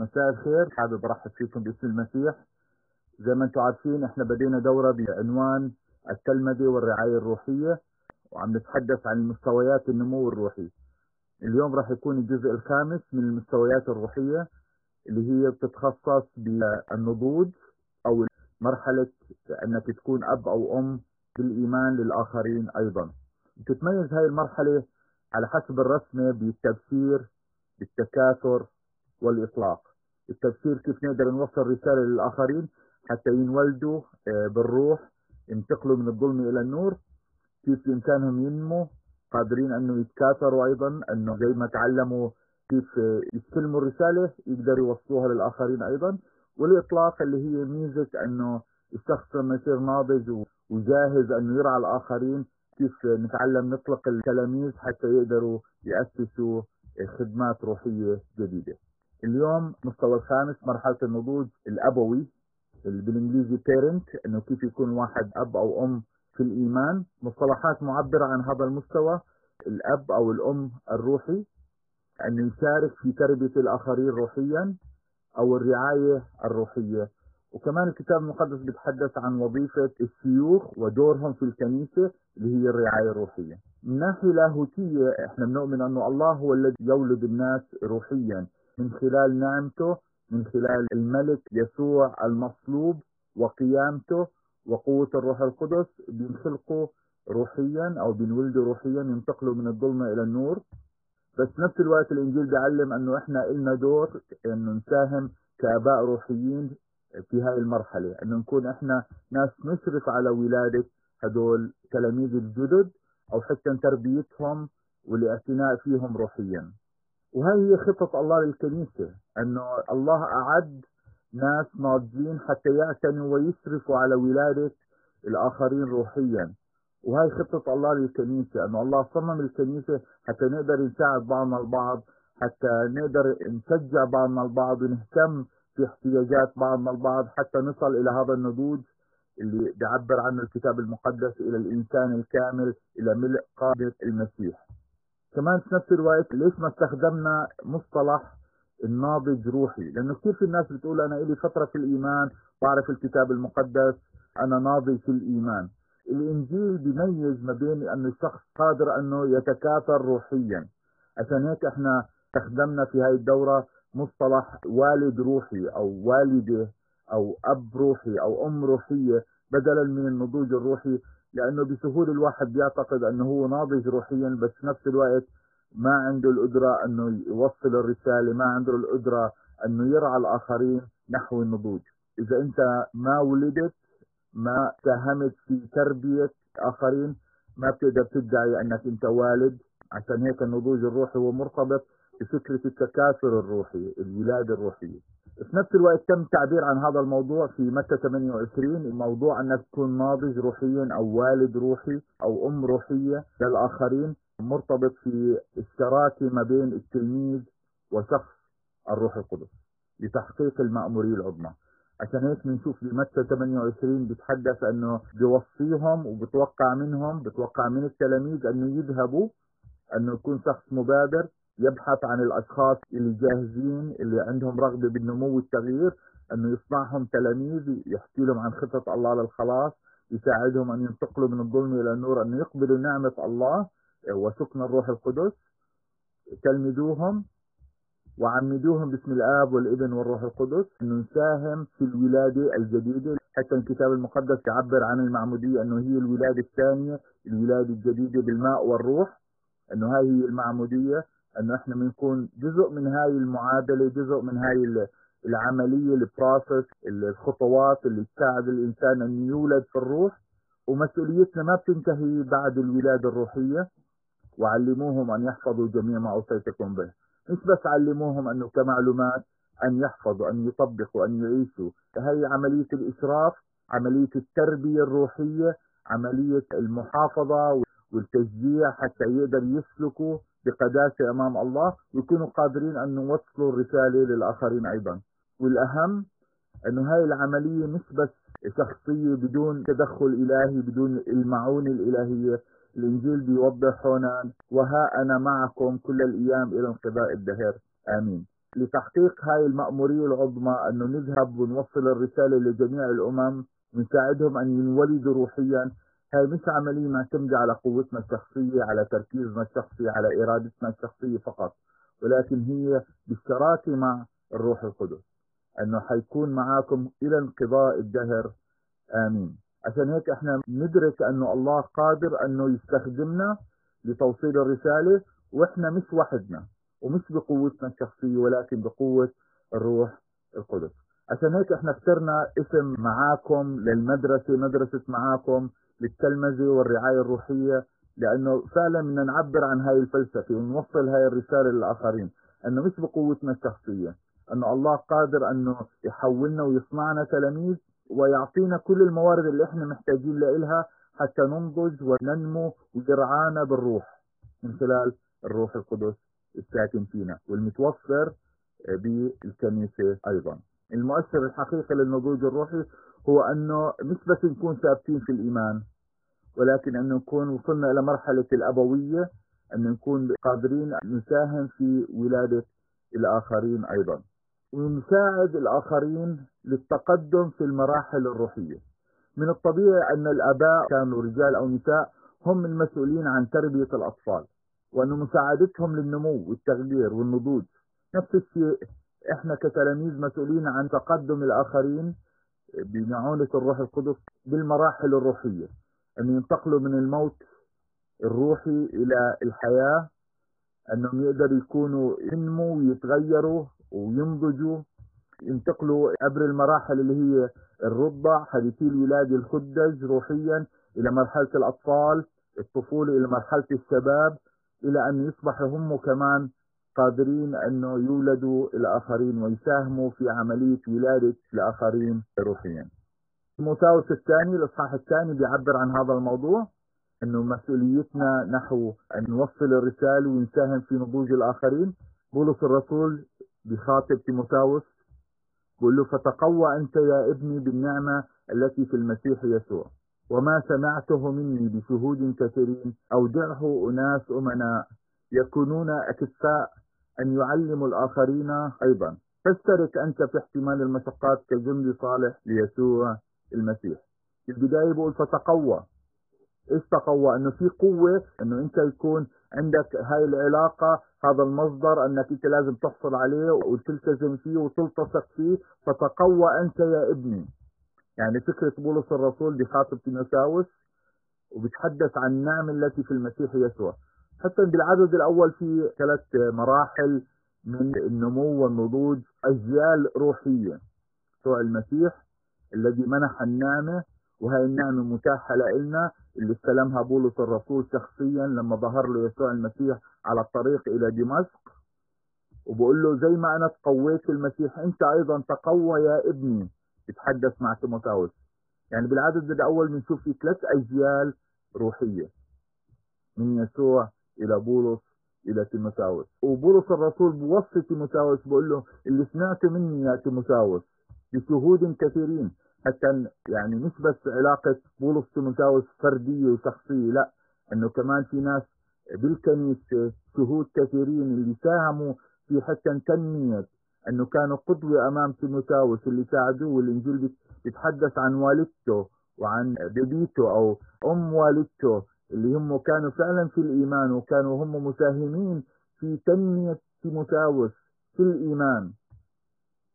مساء الخير. حابب أرحب فيكم باسم المسيح. زي ما أنتم عارفين إحنا بدينا دورة بعنوان التلمذة والرعاية الروحية وعم نتحدث عن مستويات النمو الروحي. اليوم راح يكون الجزء الخامس من المستويات الروحية اللي هي بتتخصص بالنضوج أو مرحلة إنك تكون أب أو أم بالإيمان للآخرين أيضا. تتميز هاي المرحلة على حسب الرسمة بالتبشير بالتكاثر والإطلاق. التبشير كيف نقدر نوصل رسالة للآخرين حتى ينولدوا آه، بالروح ينتقلوا من الظلم إلى النور. كيف بإمكانهم ينموا قادرين أنه يتكاثروا أيضا أنه زي ما تعلموا كيف آه، يستلموا الرسالة يقدروا يوصلوها للآخرين أيضا. والإطلاق اللي هي ميزة أنه الشخص لما يصير ناضج وجاهز أنه يرعى الآخرين كيف نتعلم نطلق التلاميذ حتى يقدروا يأسسوا خدمات روحية جديدة. اليوم مستوى الخامس مرحلة النضوج الأبوي اللي بالإنجليزي بيرنت إنه كيف يكون واحد أب أو أم في الإيمان. مصطلحات معبرة عن هذا المستوى الأب أو الأم الروحي أنه يشارك في تربية الآخرين روحيا أو الرعاية الروحية. وكمان الكتاب المقدس بيتحدث عن وظيفة الشيوخ ودورهم في الكنيسة اللي هي الرعاية الروحية. من ناحية لاهوتية إحنا بنؤمن أنه الله هو الذي يولد الناس روحيا. من خلال نعمته من خلال الملك يسوع المصلوب وقيامته وقوة الروح القدس بينخلقوا روحيا أو بينولدوا روحيا ينتقلوا من الظلمة إلى النور. بس نفس الوقت الإنجيل بيعلم إنه إحنا إلنا دور إنه نساهم كآباء روحيين في هاي المرحلة. إنه نكون إحنا ناس نشرف على ولادة هدول تلاميذ الجدد أو حتى تربيتهم والاعتناء فيهم روحيا. وهي هي خطة الله للكنيسة إنه الله أعد ناس ناضجين حتى يعتنوا ويشرفوا على ولادة الآخرين روحيا. وهي خطة الله للكنيسة إنه الله صمم الكنيسة حتى نقدر نساعد بعضنا البعض حتى نقدر نشجع بعضنا البعض ونهتم في احتياجات بعضنا البعض حتى نصل إلى هذا النضوج اللي بيعبر عنه الكتاب المقدس إلى الإنسان الكامل إلى ملء قادة المسيح. كمان في نفس الوقت ليش ما استخدمنا مصطلح الناضج روحي؟ لأنه كثير في الناس بتقول أنا إلي فترة في الإيمان بعرف الكتاب المقدس أنا ناضج في الإيمان. الإنجيل بيميز ما بين انه الشخص قادر أنه يتكاثر روحيا. عشان هيك إحنا استخدمنا في هاي الدورة مصطلح والد روحي أو والدة أو أب روحي أو أم روحية بدلا من النضوج الروحي لأنه بسهولة الواحد بيعتقد أنه هو ناضج روحيا بس نفس الوقت ما عنده القدرة أنه يوصل الرسالة ما عنده القدرة أنه يرعى الآخرين نحو النضوج. إذا أنت ما ولدت ما ساهمت في تربية آخرين ما بتقدر تدعي أنك أنت والد. عشان هيك النضوج الروحي هو مرتبط بفكرة التكاثر الروحي الولادة الروحية. في نفس الوقت تم التعبير عن هذا الموضوع في متى 28 موضوع أنك تكون ناضج روحيا أو والد روحي أو أم روحية للاخرين مرتبط في الشراكة ما بين التلميذ وشخص الروح القدس لتحقيق المأمورية العظمى. عشان هيك بنشوف بمتى 28 بيتحدث إنه بيوصيهم وبتوقع منهم بتوقع من التلاميذ إنه يذهبوا إنه يكون شخص مبادر يبحث عن الأشخاص اللي جاهزين اللي عندهم رغبة بالنمو والتغيير إنه يصنعهم تلاميذ يحكي لهم عن خطه الله للخلاص يساعدهم أن ينتقلوا من الظلم إلى النور أن يقبلوا نعمة الله وسكن الروح القدس. تلمذوهم وعمدوهم باسم الآب والابن والروح القدس إنه نساهم في الولادة الجديدة. حتى الكتاب المقدس يعبر عن المعمودية إنه هي الولادة الثانية الولادة الجديدة بالماء والروح. إنه هاي هي المعمودية. انه إحنا بنكون جزء من هاي المعادلة جزء من هاي العملية البروسس الخطوات اللي تساعد الإنسان أن يولد في الروح. ومسؤوليتنا ما بتنتهي بعد الولادة الروحية. وعلموهم أن يحفظوا جميع ما أوصيتكم به. مش بس علموهم أنه كمعلومات أن يحفظوا أن يطبقوا أن يعيشوا. هي عملية الإشراف عملية التربية الروحية عملية المحافظة والتشجيع حتى يقدر يسلكوا بقداسة أمام الله ويكونوا قادرين أن نوصلوا الرسالة للآخرين أيضا. والأهم أنه هاي العملية مش بس شخصية بدون تدخل إلهي بدون المعونة الإلهية الإنجيل بيوضح هنا وها أنا معكم كل الأيام إلى انقضاء الدهر. آمين. لتحقيق هاي المأمورية العظمى أنه نذهب ونوصل الرسالة لجميع الأمم ونساعدهم أن ينولدوا روحيا هاي مش عملية معتمدة على قوتنا الشخصية على تركيزنا الشخصي على إرادتنا الشخصية فقط ولكن هي بالشراكة مع الروح القدس. أنه حيكون معاكم إلى انقضاء الدهر. آمين. عشان هيك إحنا ندرك أنه الله قادر أنه يستخدمنا لتوصيل الرسالة وإحنا مش وحدنا ومش بقوتنا الشخصية ولكن بقوة الروح القدس. عشان هيك إحنا اخترنا اسم معاكم للمدرسة مدرسة معاكم. للتلمذة والرعاية الروحية لأنه فعلا بدنا نعبر عن هاي الفلسفة ونوصل هاي الرسالة للآخرين أنه مش بقوتنا الشخصية أنه الله قادر أنه يحولنا ويصنعنا تلاميذ ويعطينا كل الموارد اللي إحنا محتاجين لها حتى ننضج وننمو ويرعانا بالروح من خلال الروح القدس الساكن فينا والمتوفر بالكنيسة أيضا. المؤشر الحقيقي للنضوج الروحي هو أنه مش بس نكون ثابتين في الإيمان ولكن أنه نكون وصلنا إلى مرحلة الأبوية أن نكون قادرين نساهم في ولادة الآخرين أيضا. ونساعد الآخرين للتقدم في المراحل الروحية. من الطبيعي أن الآباء كانوا رجال أو نساء هم المسؤولين عن تربية الأطفال وأن مساعدتهم للنمو والتغيير والنضوج. نفس الشيء إحنا كتلاميذ مسؤولين عن تقدم الآخرين بمعونة الروح القدس بالمراحل الروحية أن ينتقلوا من الموت الروحي إلى الحياة أنهم يقدروا يكونوا ينموا ويتغيروا وينضجوا ينتقلوا عبر المراحل اللي هي الرضع حديثي الولادة الخدج روحيا إلى مرحلة الأطفال الطفولة إلى مرحلة الشباب إلى أن يصبحوا هم كمان قادرين أنه يولدوا الآخرين ويساهموا في عملية ولادة الآخرين روحيا. تيموثاوس الثاني الإصحاح الثاني بيعبر عن هذا الموضوع أنه مسؤوليتنا نحو أن نوصل الرسالة ونساهم في نضوج الآخرين. بولس الرسول بخاطب تيموثاوس بقول له فتقوى أنت يا ابني بالنعمة التي في المسيح يسوع وما سمعته مني بشهود كثيرين أودعه أناس أمناء يكونون أكفاء أن يعلموا الآخرين أيضا. فاشترك أنت في احتمال المشقات كجندي صالح ليسوع المسيح. في البداية بقول فتقوى. إيش تقوى؟ إنه في قوة إنه أنت يكون عندك هاي العلاقة هذا المصدر إنك أنت لازم تحصل عليه وتلتزم فيه وتلتصق فيه. فتقوى أنت يا ابني. يعني فكرة بولس الرسول بخاطب تيموثاوس وبتحدث عن النعمة التي في المسيح يسوع. حتى بالعدد الأول في ثلاث مراحل من النمو والنضوج أجيال روحية. يسوع المسيح الذي منح النعمة وهي النعمة متاحة لنا اللي استلمها بولس الرسول شخصيا لما ظهر له يسوع المسيح على الطريق إلى دمشق. وبقول له زي ما أنا تقويت المسيح أنت أيضا تقوى يا ابني. يتحدث مع تيموثاوس. يعني بالعدد الأول بنشوف في ثلاث أجيال روحية. من يسوع إلى بولس إلى تيموثاوس. وبولس الرسول بوصي تيموثاوس بقول له اللي سمعته مني يا تيموثاوس بشهود كثيرين. حتى يعني مش بس علاقة بولس تيموثاوس فردية وشخصية لا. إنه كمان في ناس بالكنيسة شهود كثيرين اللي ساهموا في حتى تنمية. إنه كانوا قدوة أمام تيموثاوس اللي ساعدوه والإنجيل بيتحدث عن والدته وعن بيبيته أو أم والدته. اللي هم كانوا فعلا في الإيمان وكانوا هم مساهمين في تنمية تيموثاوس في الإيمان.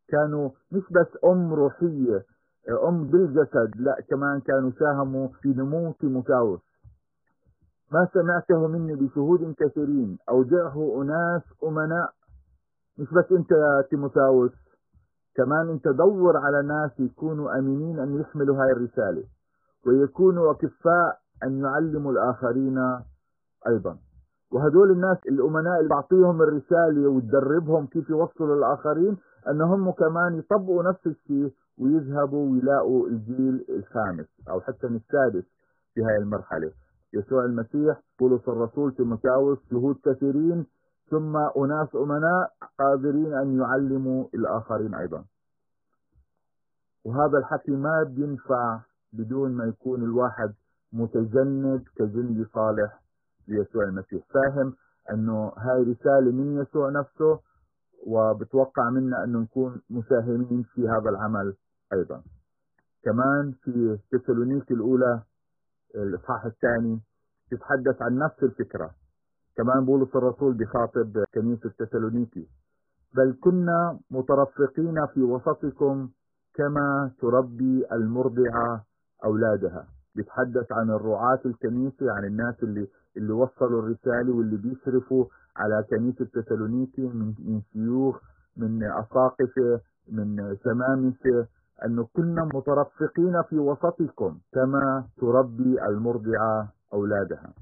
كانوا مش بس أم روحية أم بالجسد لا كمان كانوا ساهموا في نمو تيموثاوس ما سمعته مني بشهود كثيرين اودعه أناس أمناء. مش بس أنت يا تيموثاوس كمان أنت دور على ناس يكونوا امينين أن يحملوا هاي الرسالة ويكونوا أكفاء ان يعلموا الآخرين أيضا. وهدول الناس الأمناء اللي بعطيهم الرسالة وتدربهم كيف يوصلوا للآخرين أنهم كمان يطبقوا نفس الشيء ويذهبوا ويلاقوا الجيل الخامس أو حتى السادس في هاي المرحلة. يسوع المسيح بولس الرسول تيموثاوس شهود كثيرين ثم أناس أمناء قادرين أن يعلموا الآخرين أيضا. وهذا الحكي ما بينفع بدون ما يكون الواحد متجند كجندي صالح ليسوع المسيح. فاهم أنه هاي رسالة من يسوع نفسه وبتوقع منا أنه نكون مساهمين في هذا العمل أيضا. كمان في تسالونيك الأولى الإصحاح الثاني تتحدث عن نفس الفكرة. كمان بولس الرسول بخاطب كنيسة تسالونيكي. بل كنا مترفقين في وسطكم كما تربي المرضعة أولادها. بيتحدث عن الرعاة الكنيسة عن الناس اللي اللي وصلوا الرسالة واللي بيشرفوا على كنيسة تسالونيكي من, من شيوخ من أساقفة من شمامسة أنه كنا مترفقين في وسطكم كما تربي المرضعة أولادها.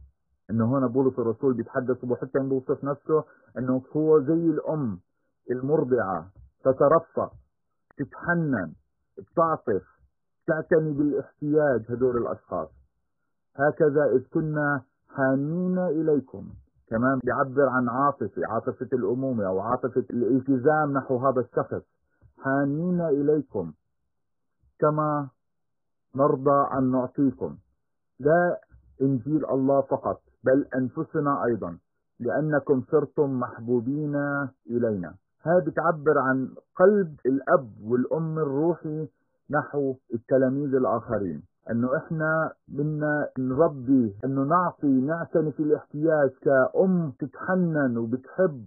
أنه هنا بولس الرسول بيتحدث وحتى بيوصف نفسه أنه هو زي الأم المرضعة تترفق تتحنن بتعطف تعتني بالاحتياج هدول الأشخاص. هكذا إذ كنا حانين إليكم كمان بيعبر عن عاطفة عاطفة الأمومة أو عاطفة الالتزام نحو هذا الشخص. حانين إليكم كما نرضى أن نعطيكم. لا إنجيل الله فقط بل أنفسنا أيضا لأنكم صرتم محبوبين إلينا. هذا بتعبر عن قلب الأب والأم الروحي نحو التلاميذ الآخرين. أنه إحنا بدنا نربي أنه نعطي نعتني في الاحتياج كأم تتحنن وبتحب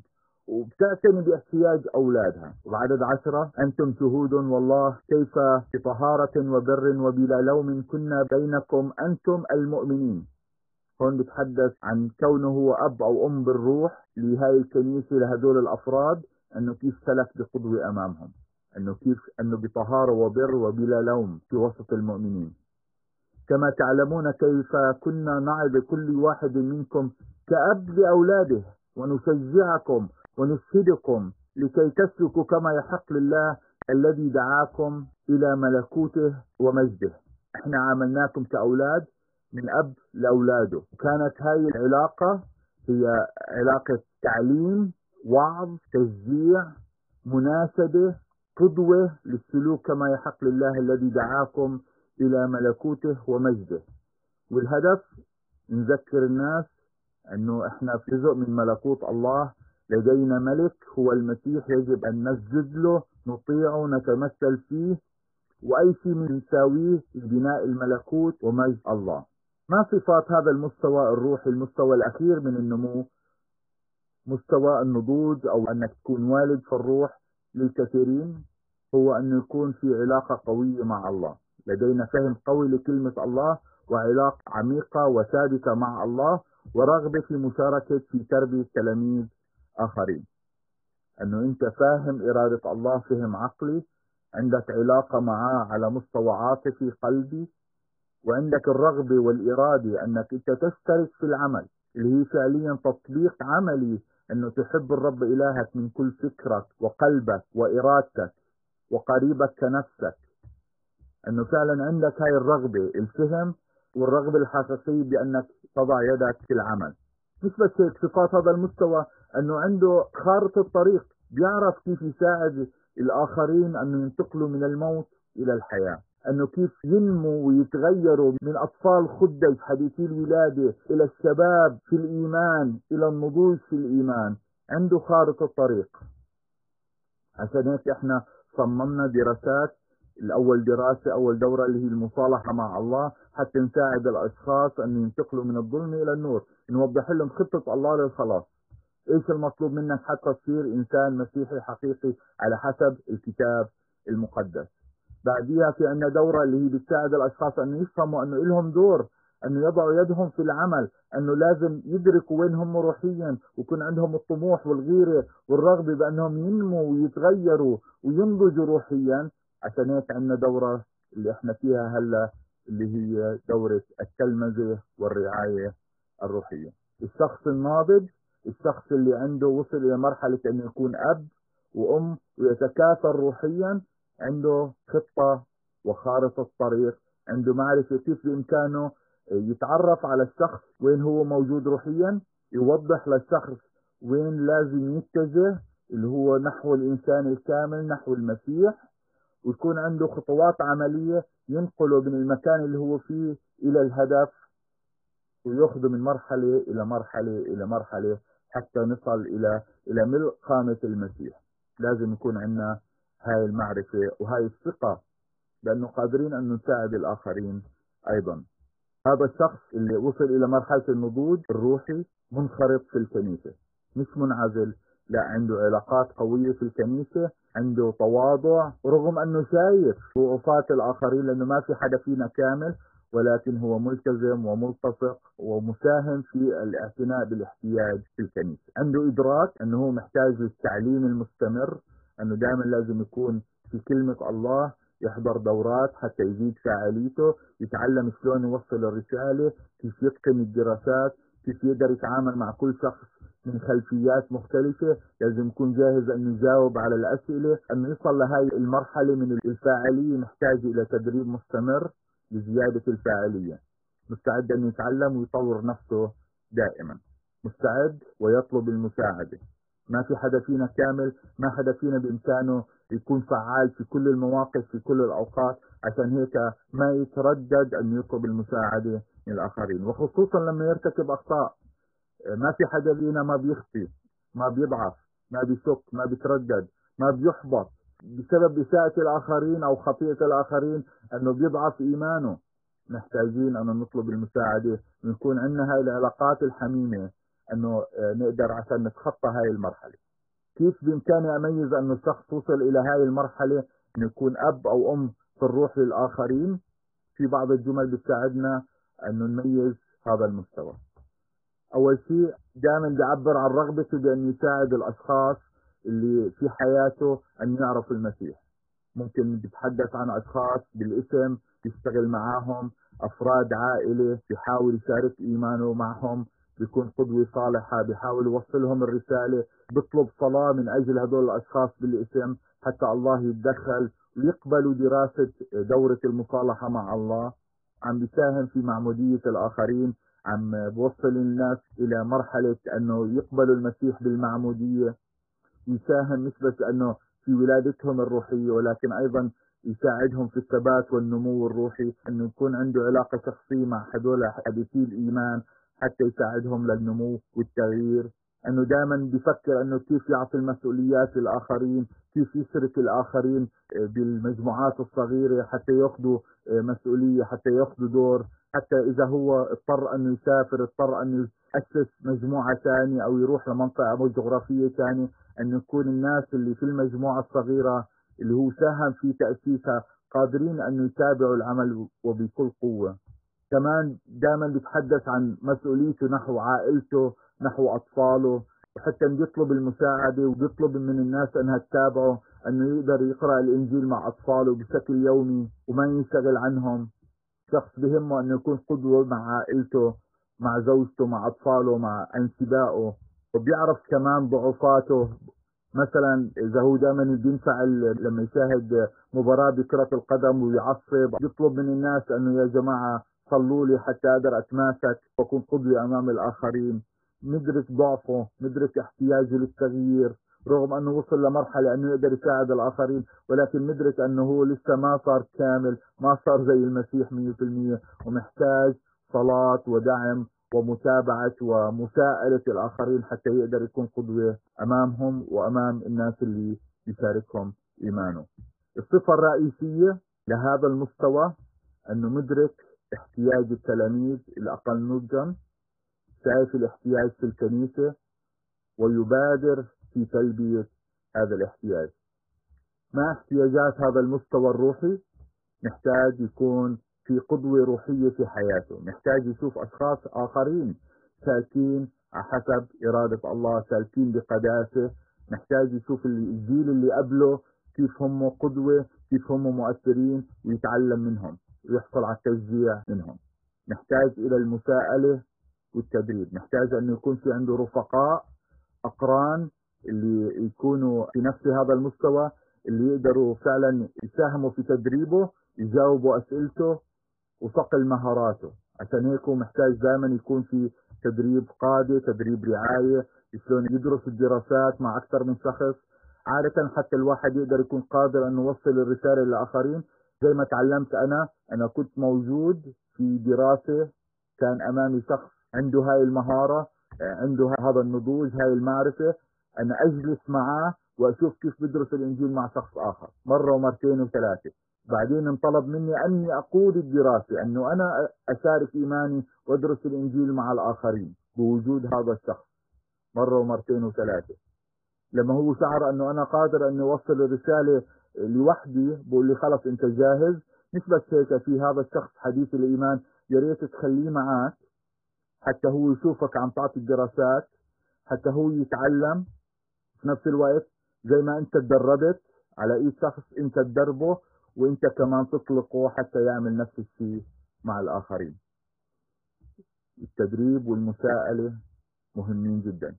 وبتعتني باحتياج أولادها. وبعدد عشرة أنتم شهود والله كيف بطهارة وبر وبلا لوم كنا بينكم أنتم المؤمنين. هون بتحدث عن كونه هو أب أو أم بالروح لهاي الكنيسة لهدول الأفراد أنه كيف سلك بقدوة أمامهم. أنه كيف أنه بطهارة وبر وبلا لوم في وسط المؤمنين. كما تعلمون كيف كنا نعظ كل واحد منكم كأب لأولاده ونشجعكم ونشهدكم لكي تسلكوا كما يحق لله الذي دعاكم إلى ملكوته ومجده. إحنا عاملناكم كأولاد من أب لأولاده. كانت هاي العلاقة هي علاقة تعليم وعظ تشجيع مناسبة قدوة للسلوك كما يحق لله الذي دعاكم إلى ملكوته ومجده. والهدف نذكر الناس أنه إحنا في جزء من ملكوت الله. لدينا ملك هو المسيح يجب أن نسجد له نطيعه نتمثل فيه. وأي شيء نساويه لبناء الملكوت ومجد الله. ما صفات هذا المستوى الروحي؟ المستوى الأخير من النمو مستوى النضوج أو أنك تكون والد في الروح. للكثيرين هو أن يكون في علاقة قوية مع الله. لدينا فهم قوي لكلمة الله وعلاقة عميقة وثابتة مع الله ورغبة في مشاركة في تربية تلاميذ آخرين. أنه أنت فاهم إرادة الله فهم عقلي عندك علاقة معاه على مستوى عاطفي قلبي وعندك الرغبة والإرادة أنك أنت تشترك في العمل اللي هي فعليا تطبيق عملي أنه تحب الرب إلهك من كل فكرك وقلبك وإرادتك وقريبك كنفسك. أنه فعلا عندك هاي الرغبة الفهم والرغبة الحقيقية بأنك تضع يدك في العمل. هيك صفات هذا المستوى أنه عنده خارطة الطريق بيعرف كيف يساعد الآخرين أنه ينتقلوا من الموت إلى الحياة. أنه كيف ينموا ويتغيروا من أطفال خدج حديثي الولادة إلى الشباب في الإيمان إلى النضوج في الإيمان. عنده خارطة الطريق. عشان هيك إحنا صممنا دراسات. الأول دراسة أول دورة اللي هي المصالحة مع الله حتى نساعد الأشخاص أن ينتقلوا من الظلم إلى النور. نوضح لهم خطة الله للخلاص. إيش المطلوب منك حتى تصير إنسان مسيحي حقيقي؟ على حسب الكتاب المقدس. بعديها في عندنا دورة اللي هي بتساعد الأشخاص أن يفهموا أنه لهم دور أنه يضعوا يدهم في العمل أنه لازم يدركوا وين هم روحيا ويكون عندهم الطموح والغيرة والرغبة بأنهم ينموا ويتغيروا وينضجوا روحيا عشان هيك عندنا دورة اللي إحنا فيها هلأ اللي هي دورة التلمذة والرعاية الروحية. الشخص الناضج الشخص اللي عنده وصل إلى مرحلة أنه يكون أب وأم ويتكاثر روحيا عنده خطة وخارطة طريق عنده معرفة كيف بإمكانه يتعرف على الشخص وين هو موجود روحيا يوضح للشخص وين لازم يتجه اللي هو نحو الإنسان الكامل نحو المسيح ويكون عنده خطوات عملية ينقله من المكان اللي هو فيه إلى الهدف ويأخذه من مرحلة إلى مرحلة إلى مرحلة حتى نصل إلى إلى ملء قامة المسيح. لازم يكون عندنا هاي المعرفة وهاي الثقة لأنه قادرين أن نساعد الآخرين أيضا. هذا الشخص اللي وصل إلى مرحلة النضوج الروحي منخرط في الكنيسة مش منعزل لا عنده علاقات قوية في الكنيسة عنده تواضع رغم أنه شايف ضعفات الآخرين لأنه ما في حدا فينا كامل ولكن هو ملتزم وملتصق ومساهم في الاعتناء بالاحتياج في الكنيسة. عنده إدراك أنه هو محتاج للتعليم المستمر أنه دائما لازم يكون في كلمة الله يحضر دورات حتى يزيد فاعليته يتعلم شلون يوصل الرسالة كيف يتقن الدراسات كيف يقدر يتعامل مع كل شخص من خلفيات مختلفة. لازم يكون جاهز أنه يجاوب على الأسئلة أنه يصل لهي المرحلة من الفاعلية محتاج إلى تدريب مستمر لزيادة الفاعلية. مستعد أن يتعلم ويطور نفسه دائما. مستعد ويطلب المساعدة. ما في حدا فينا كامل ما حدا فينا بإمكانه يكون فعال في كل المواقف في كل الأوقات عشان هيك ما يتردد أن يطلب المساعدة من الآخرين. وخصوصا لما يرتكب أخطاء. ما في حدا فينا ما بيخطي ما بيضعف ما بيشك ما بيتردد ما بيحبط بسبب إساءة الآخرين أو خطيئة الآخرين أنه بيضعف إيمانه. محتاجين أن نطلب المساعدة ونكون عندنا هاي العلاقات الحميمة. أنه آه، نقدر عشان نتخطى هاي المرحلة. كيف بإمكاني أميز أن الشخص وصل إلى هاي المرحلة أن يكون أب أو أم في الروح للآخرين؟ في بعض الجمل بتساعدنا أن نميز هذا المستوى. أول شيء دائما بيعبر عن رغبته بأن يساعد الأشخاص اللي في حياته أن يعرفوا المسيح. ممكن بيتحدث عن أشخاص بالاسم يشتغل معاهم أفراد عائلة بيحاول يشارك إيمانه معهم. بيكون قدوة صالحة بيحاول يوصلهم الرسالة بيطلب صلاة من أجل هدول الأشخاص بالاسم حتى الله يتدخل ويقبلوا دراسة دورة المصالحة مع الله. عم بيساهم في معمودية الآخرين عم بوصل الناس إلى مرحلة أنه يقبلوا المسيح بالمعمودية. يساهم مش بس أنه في ولادتهم الروحية ولكن أيضا يساعدهم في الثبات والنمو الروحي أنه يكون عنده علاقة شخصية مع هذول حديثي الإيمان. حتى يساعدهم للنمو والتغيير. أنه دائما بفكر أنه كيف يعطي المسؤوليات للاخرين كيف يشرك الآخرين بالمجموعات الصغيرة حتى يأخذوا مسؤولية حتى يأخذوا دور. حتى إذا هو اضطر أنه يسافر اضطر أنه يأسس مجموعة ثانية أو يروح لمنطقة جغرافية ثانية انه يكون الناس اللي في المجموعة الصغيرة اللي هو ساهم في تأسيسها قادرين أنه يتابعوا العمل وبكل قوة. كمان دائما بيتحدث عن مسؤوليته نحو عائلته نحو أطفاله وحتى بيطلب المساعدة وبيطلب من الناس أنها تتابعه أنه يقدر يقرأ الإنجيل مع أطفاله بشكل يومي وما ينشغل عنهم. شخص بهمه أنه يكون قدوة مع عائلته مع زوجته مع أطفاله مع أنسبائه وبيعرف كمان ضعفاته. مثلا إذا هو دائما بينفعل لما يشاهد مباراة بكرة القدم ويعصب يطلب من الناس إنه يا جماعة صلوا لي حتى أقدر اتماسك وأكون قدوة أمام الآخرين ندرك ضعفه ندرك احتياجه للتغيير رغم أنه وصل لمرحلة أنه يقدر يساعد الآخرين ولكن ندرك أنه هو لسه ما صار كامل ما صار زي المسيح 100% ومحتاج صلاة ودعم ومتابعة ومساءلة الآخرين حتى يقدر يكون قدوة أمامهم وأمام الناس اللي يشاركهم إيمانه. الصفة الرئيسية لهذا المستوى أنه مدرك احتياج التلاميذ الأقل نضجا شايف الاحتياج في الكنيسة ويبادر في تلبية هذا الاحتياج. ما احتياجات هذا المستوى الروحي محتاج يكون في قدوة روحية في حياته. محتاج يشوف أشخاص آخرين سالكين حسب إرادة الله سالكين بقداسة. محتاج يشوف الجيل اللي قبله كيف هم قدوة كيف هم مؤثرين ويتعلم منهم. ويحصل على التشجيع منهم. نحتاج إلى المساءلة والتدريب. نحتاج أن يكون في عنده رفقاء أقران اللي يكونوا في نفس هذا المستوى اللي يقدروا فعلا يساهموا في تدريبه يجاوبوا أسئلته وصقل مهاراته عشان هيك هو محتاج دائما يكون في تدريب قادة تدريب رعاية شلون يدرس الدراسات مع أكثر من شخص. عادة حتى الواحد يقدر يكون قادر أنه يوصل الرسالة للآخرين. زي ما تعلمت أنا أنا كنت موجود في دراسة كان أمامي شخص عنده هاي المهارة عنده هذا النضوج هاي المعرفة أنا أجلس معاه وأشوف كيف بدرس الإنجيل مع شخص آخر مرة ومرتين وثلاثة. بعدين انطلب مني أني أقود الدراسة أنه أنا أشارك إيماني وأدرس الإنجيل مع الآخرين بوجود هذا الشخص مرة ومرتين وثلاثة. لما هو شعر أنه أنا قادر اني اوصل الرسالة لوحدي بقول لي خلص انت جاهز؟ مش بس هيك في هذا الشخص حديث الإيمان يا ريت تخليه معك حتى هو يشوفك عم تعطي الدراسات حتى هو يتعلم في نفس الوقت زي ما انت تدربت على اي شخص انت تدربه وانت كمان تطلقه حتى يعمل نفس الشيء مع الآخرين. التدريب والمساءلة مهمين جدا.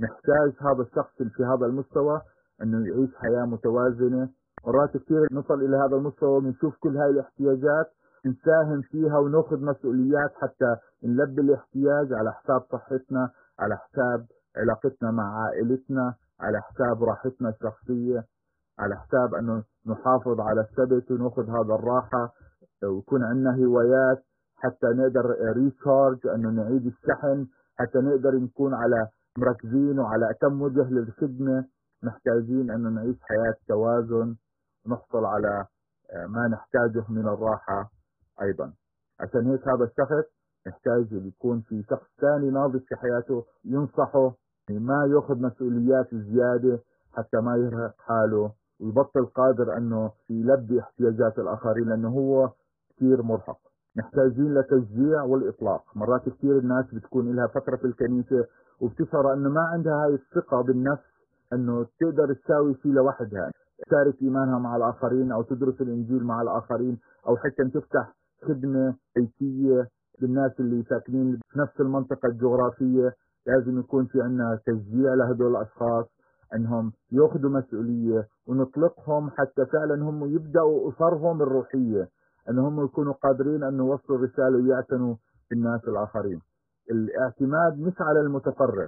نحتاج هذا الشخص في هذا المستوى انه يعيش حياة متوازنة. مرات كثير نصل إلى هذا المستوى بنشوف كل هاي الاحتياجات نساهم فيها ونأخذ مسؤوليات حتى نلبي الاحتياج على حساب صحتنا على حساب علاقتنا مع عائلتنا على حساب راحتنا الشخصية على حساب أنه نحافظ على الثبت ونأخذ هذا الراحة ويكون عندنا هوايات حتى نقدر ريتشارج أنه نعيد الشحن حتى نقدر نكون على مركزين وعلى أتم وجه للخدمة. محتاجين انه نعيش حياة توازن ونحصل على ما نحتاجه من الراحة أيضا. عشان هيك هذا الشخص يحتاج يكون في شخص ثاني ناضج في حياته ينصحه ما ياخذ مسؤوليات زيادة حتى ما يرهق حاله. ويبطل قادر أنه يلبي احتياجات الآخرين لأنه هو كثير مرهق. محتاجين لتشجيع والإطلاق. مرات كثير الناس بتكون لها فترة في الكنيسة وبتشعر انه ما عندها هاي الثقة بالنفس إنه تقدر تساوي شيء لوحدها. تشارك إيمانها مع الآخرين أو تدرس الإنجيل مع الآخرين أو حتى تفتح خدمة بيتية للناس اللي ساكنين في نفس المنطقة الجغرافية. لازم يكون في عندنا تشجيع لهدول الأشخاص إنهم يأخذوا مسؤولية ونطلقهم حتى فعلا هم يبدأوا اسرهم الروحية. إنهم يكونوا قادرين أن يوصلوا الرسالة ويعتنوا بالناس الآخرين. الاعتماد مش على المتفرغ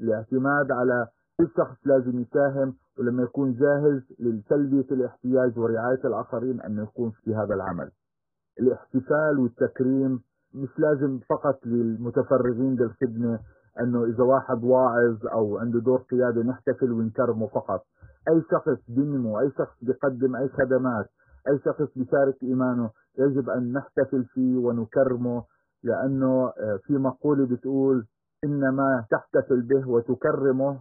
الاعتماد على كل شخص لازم يساهم ولما يكون جاهز لتلبية الاحتياج ورعاية الآخرين أنه يكون في هذا العمل. الاحتفال والتكريم مش لازم فقط للمتفرغين للخدمة أنه إذا واحد واعظ أو عنده دور قيادة نحتفل ونكرمه فقط. أي شخص بينمو أي شخص بيقدم أي خدمات أي شخص بيشارك إيمانه يجب أن نحتفل فيه ونكرمه لأنه آه، في مقولة بتقول إنما تحتفل به وتكرمه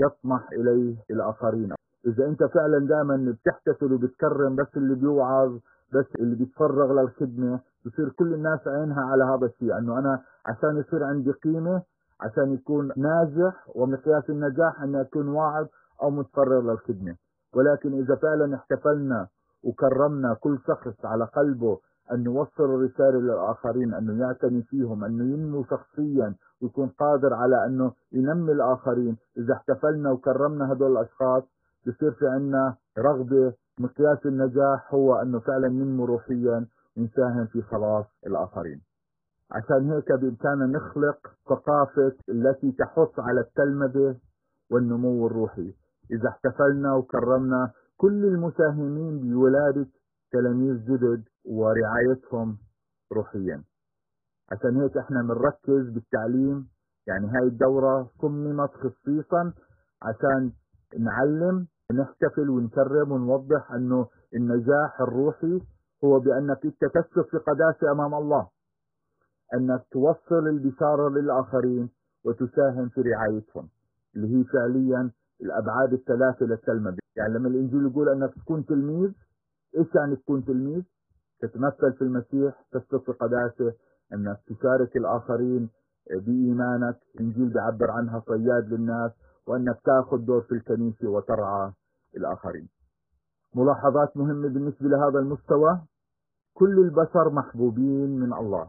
يطمح إليه الآخرين. إذا أنت فعلا دائما بتحتفل وبتكرم بس اللي بيوعظ بس اللي بيتفرغ للخدمة بصير كل الناس عينها على هذا الشيء. أنه أنا عشان يصير عندي قيمة عشان يكون ناجح ومقياس النجاح أن أكون واعظ أو متفرغ للخدمة. ولكن إذا فعلا احتفلنا وكرمنا كل شخص على قلبه أن نوصل الرسالة للآخرين أنه يعتني فيهم أنه ينمو شخصيا ويكون قادر على أنه ينمي الآخرين. إذا احتفلنا وكرمنا هدول الأشخاص بصير في عنا رغبة مقياس النجاح هو أنه فعلا ننمو روحيا ونساهم في خلاص الآخرين. عشان هيك بإمكاننا نخلق ثقافة التي تحث على التلمذة والنمو الروحي. إذا احتفلنا وكرمنا كل المساهمين بولادة تلاميذ جدد ورعايتهم روحيا. عشان هيك إحنا بنركز بالتعليم. يعني هاي الدورة صممت خصيصا عشان نعلم نحتفل ونكرم ونوضح إنه النجاح الروحي هو بانك انت في قداسة أمام الله. انك توصل البشارة للآخرين وتساهم في رعايتهم اللي هي فعليا الأبعاد الثلاثة للتلمذة يعني لما الإنجيل يقول أنك تكون تلميذ إيش يعني تكون تلميذ؟ تتمثل في المسيح تسلك في قداسة انك تشارك الآخرين بإيمانك. إنجيل بيعبر عنها صياد للناس وأنك تأخذ دور في الكنيسة وترعى الآخرين. ملاحظات مهمة بالنسبة لهذا المستوى. كل البشر محبوبين من الله.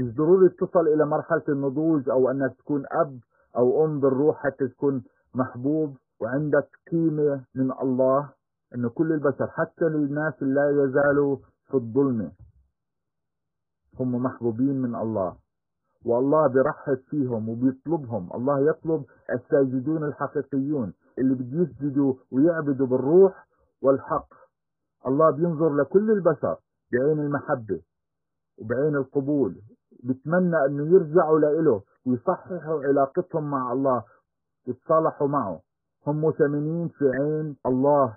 مش ضروري تصل إلى مرحلة النضوج أو أنك تكون أب أو أم بالروح حتى تكون محبوب وعندك قيمة من الله. انه كل البشر حتى للناس اللي لا يزالوا في الظلمة هم محبوبين من الله. والله برحب فيهم وبيطلبهم. الله يطلب الساجدون الحقيقيون اللي بده يسجدوا ويعبدوا بالروح والحق. الله بينظر لكل البشر بعين المحبة وبعين القبول. بتمنى إنه يرجعوا لإله ويصححوا علاقتهم مع الله يتصالحوا معه. هم ثمينين في عين الله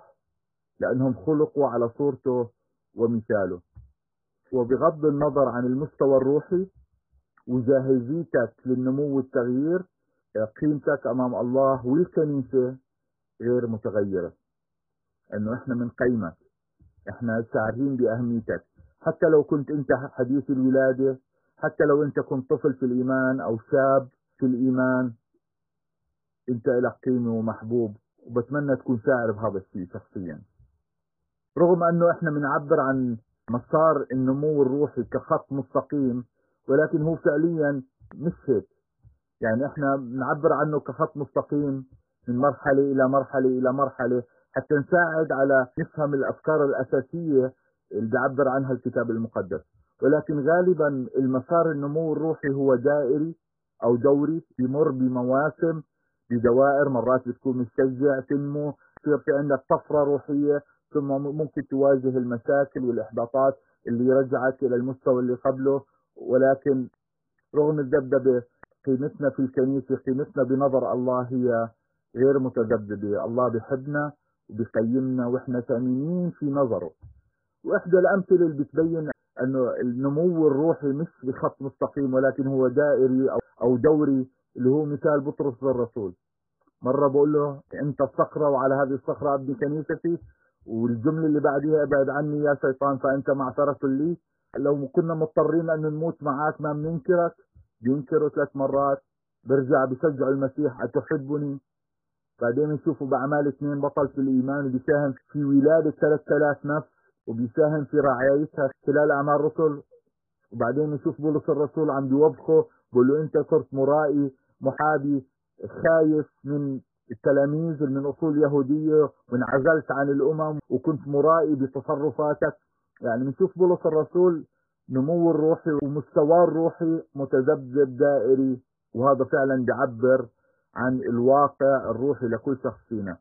لأنهم خلقوا على صورته ومثاله. وبغض النظر عن المستوى الروحي وجاهزيتك للنمو والتغيير قيمتك أمام الله والكنيسة غير متغيرة. إنه إحنا بنقيمك إحنا شاعرين بأهميتك. حتى لو كنت أنت حديث الولادة حتى لو أنت كنت طفل في الإيمان أو شاب في الإيمان أنت لك قيمة ومحبوب وبتمنى تكون شاعر بهذا الشيء شخصيا. رغم أنه إحنا بنعبر عن مسار النمو الروحي كخط مستقيم ولكن هو فعليا مش هيك. يعني إحنا بنعبر عنه كخط مستقيم من مرحلة إلى مرحلة إلى مرحلة حتى نساعد على نفهم الأفكار الأساسية اللي بيعبر عنها الكتاب المقدس. ولكن غالبا المسار النمو الروحي هو دائري أو دوري بيمر بمواسم بدوائر مرات بتكون مستجع تنمو يصير في عندك طفرة روحية ثم ممكن تواجه المشاكل والإحباطات اللي يرجعك إلى المستوى اللي قبله ولكن رغم الذبذبة قيمتنا في الكنيسة قيمتنا بنظر الله هي غير متذبذبة الله بحبنا وبقيمنا وإحنا ثمينين في نظره. وإحدى الأمثلة اللي بتبين إنه النمو الروحي مش بخط مستقيم ولكن هو دائري أو دوري اللي هو مثال بطرس الرسول. مرة بقول له أنت الصخرة وعلى هذه الصخرة أبني كنيستي والجملة اللي بعديها أبعد عني يا شيطان فأنت معثره لي؟ لو كنا مضطرين أن نموت معك ما بننكرك؟ بينكره ثلاث مرات. برجع بشجع المسيح أتحبني؟ بعدين نشوفه بأعمال اثنين بطل في الإيمان وبيساهم في ولادة 3000 نفس وبيساهم في رعايتها خلال أعمال الرسل. وبعدين نشوف بولس الرسول عم بيوبخه بقول له أنت صرت مرائي محابي خايف من التلاميذ من أصول يهودية وانعزلت عن الأمم وكنت مرائي بتصرفاتك. يعني بنشوف بولس الرسول نمو الروحي ومستواه الروحي متذبذب دائري وهذا فعلا بيعبر عن الواقع الروحي لكل شخص فينا.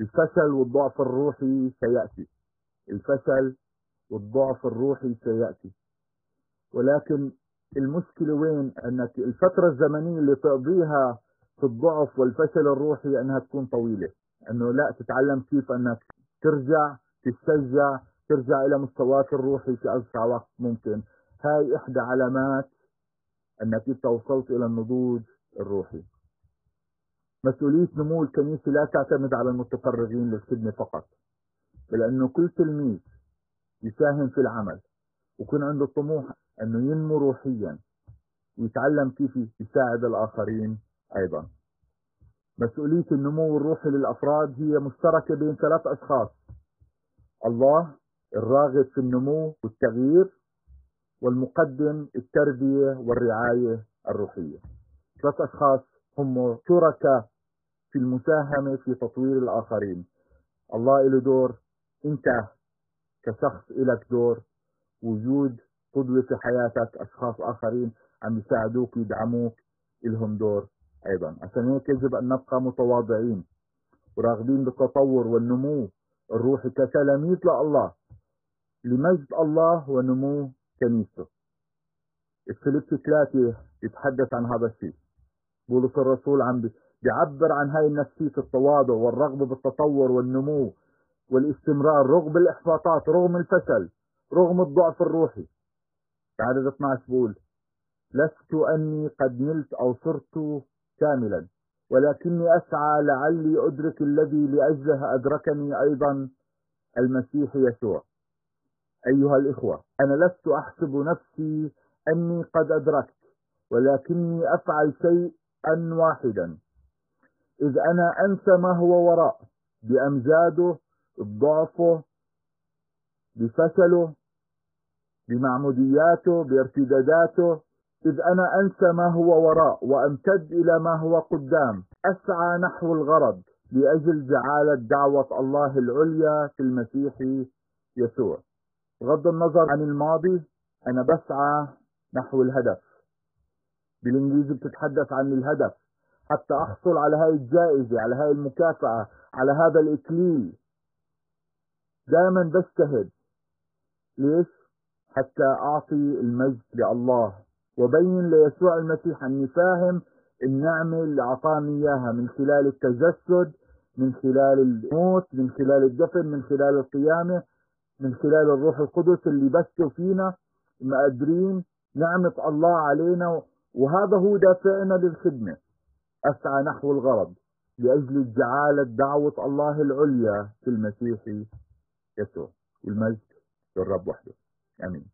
الفشل والضعف الروحي سيأتي. الفشل والضعف الروحي سيأتي. ولكن المشكلة وين؟ أنك الفترة الزمنية اللي تقضيها في الضعف والفشل الروحي أنها تكون طويلة. أنه لا تتعلم كيف أنك ترجع تتشجع ترجع إلى مستواك الروحي في أسرع وقت ممكن. هاي إحدى علامات أنك أنت وصلت إلى النضوج الروحي. مسؤولية نمو الكنيسة لا تعتمد على المتفرغين للخدمة فقط بل أنه كل تلميذ يساهم في العمل. ويكون عنده طموح أنه ينمو روحيا ويتعلم كيف يساعد الآخرين. أيضا. مسؤولية النمو الروحي للأفراد هي مشتركة بين ثلاث أشخاص. الله الراغب في النمو والتغيير والمقدم التربية والرعاية الروحية. ثلاث أشخاص هم شركاء في المساهمة في تطوير الآخرين. الله له دور أنت كشخص لك دور. وجود قدوة في حياتك أشخاص آخرين عم يساعدوك ويدعموك لهم دور. أيضا. عشان هيك يجب أن نبقى متواضعين وراغبين بالتطور والنمو الروحي كتلاميذ لله. لمجد الله ونمو كنيسته. الفيليب ثلاثة يتحدث عن هذا الشيء. بولس الرسول عم بيعبر عن هاي النفسية التواضع والرغبة بالتطور والنمو والاستمرار رغم الإحباطات رغم الفشل رغم الضعف الروحي. عدد 12 بقول لست أني قد نلت أو صرت كاملا. ولكني أسعى لعلي أدرك الذي لأجله أدركني أيضا المسيح يسوع. أيها الإخوة أنا لست أحسب نفسي أني قد أدركت ولكني أفعل شيئا واحدا. إذ أنا أنسى ما هو وراء بأمجاده بضعفه بفشله بمعمودياته بارتداداته إذ أنا أنسى ما هو وراء وأمتد إلى ما هو قدام. أسعى نحو الغرض لأجل جعالة دعوة الله العليا في المسيح يسوع. بغض النظر عن الماضي أنا بسعى نحو الهدف. بالإنجليزي بتتحدث عن الهدف. حتى أحصل على هاي الجائزة على هاي المكافأة على هذا الإكليل. دائما بجتهد. ليش؟ حتى أعطي المجد لله. وبين ليسوع المسيح أني فاهم النعمة اللي أعطاني إياها من خلال التجسد من خلال الموت من خلال الدفن من خلال القيامة من خلال الروح القدس اللي بثه فينا مقدرين نعمة الله علينا وهذا هو دافعنا للخدمة. أسعى نحو الغرض لأجل جعالة دعوة الله العليا في المسيح يسوع. والمجد للرب وحده. آمين.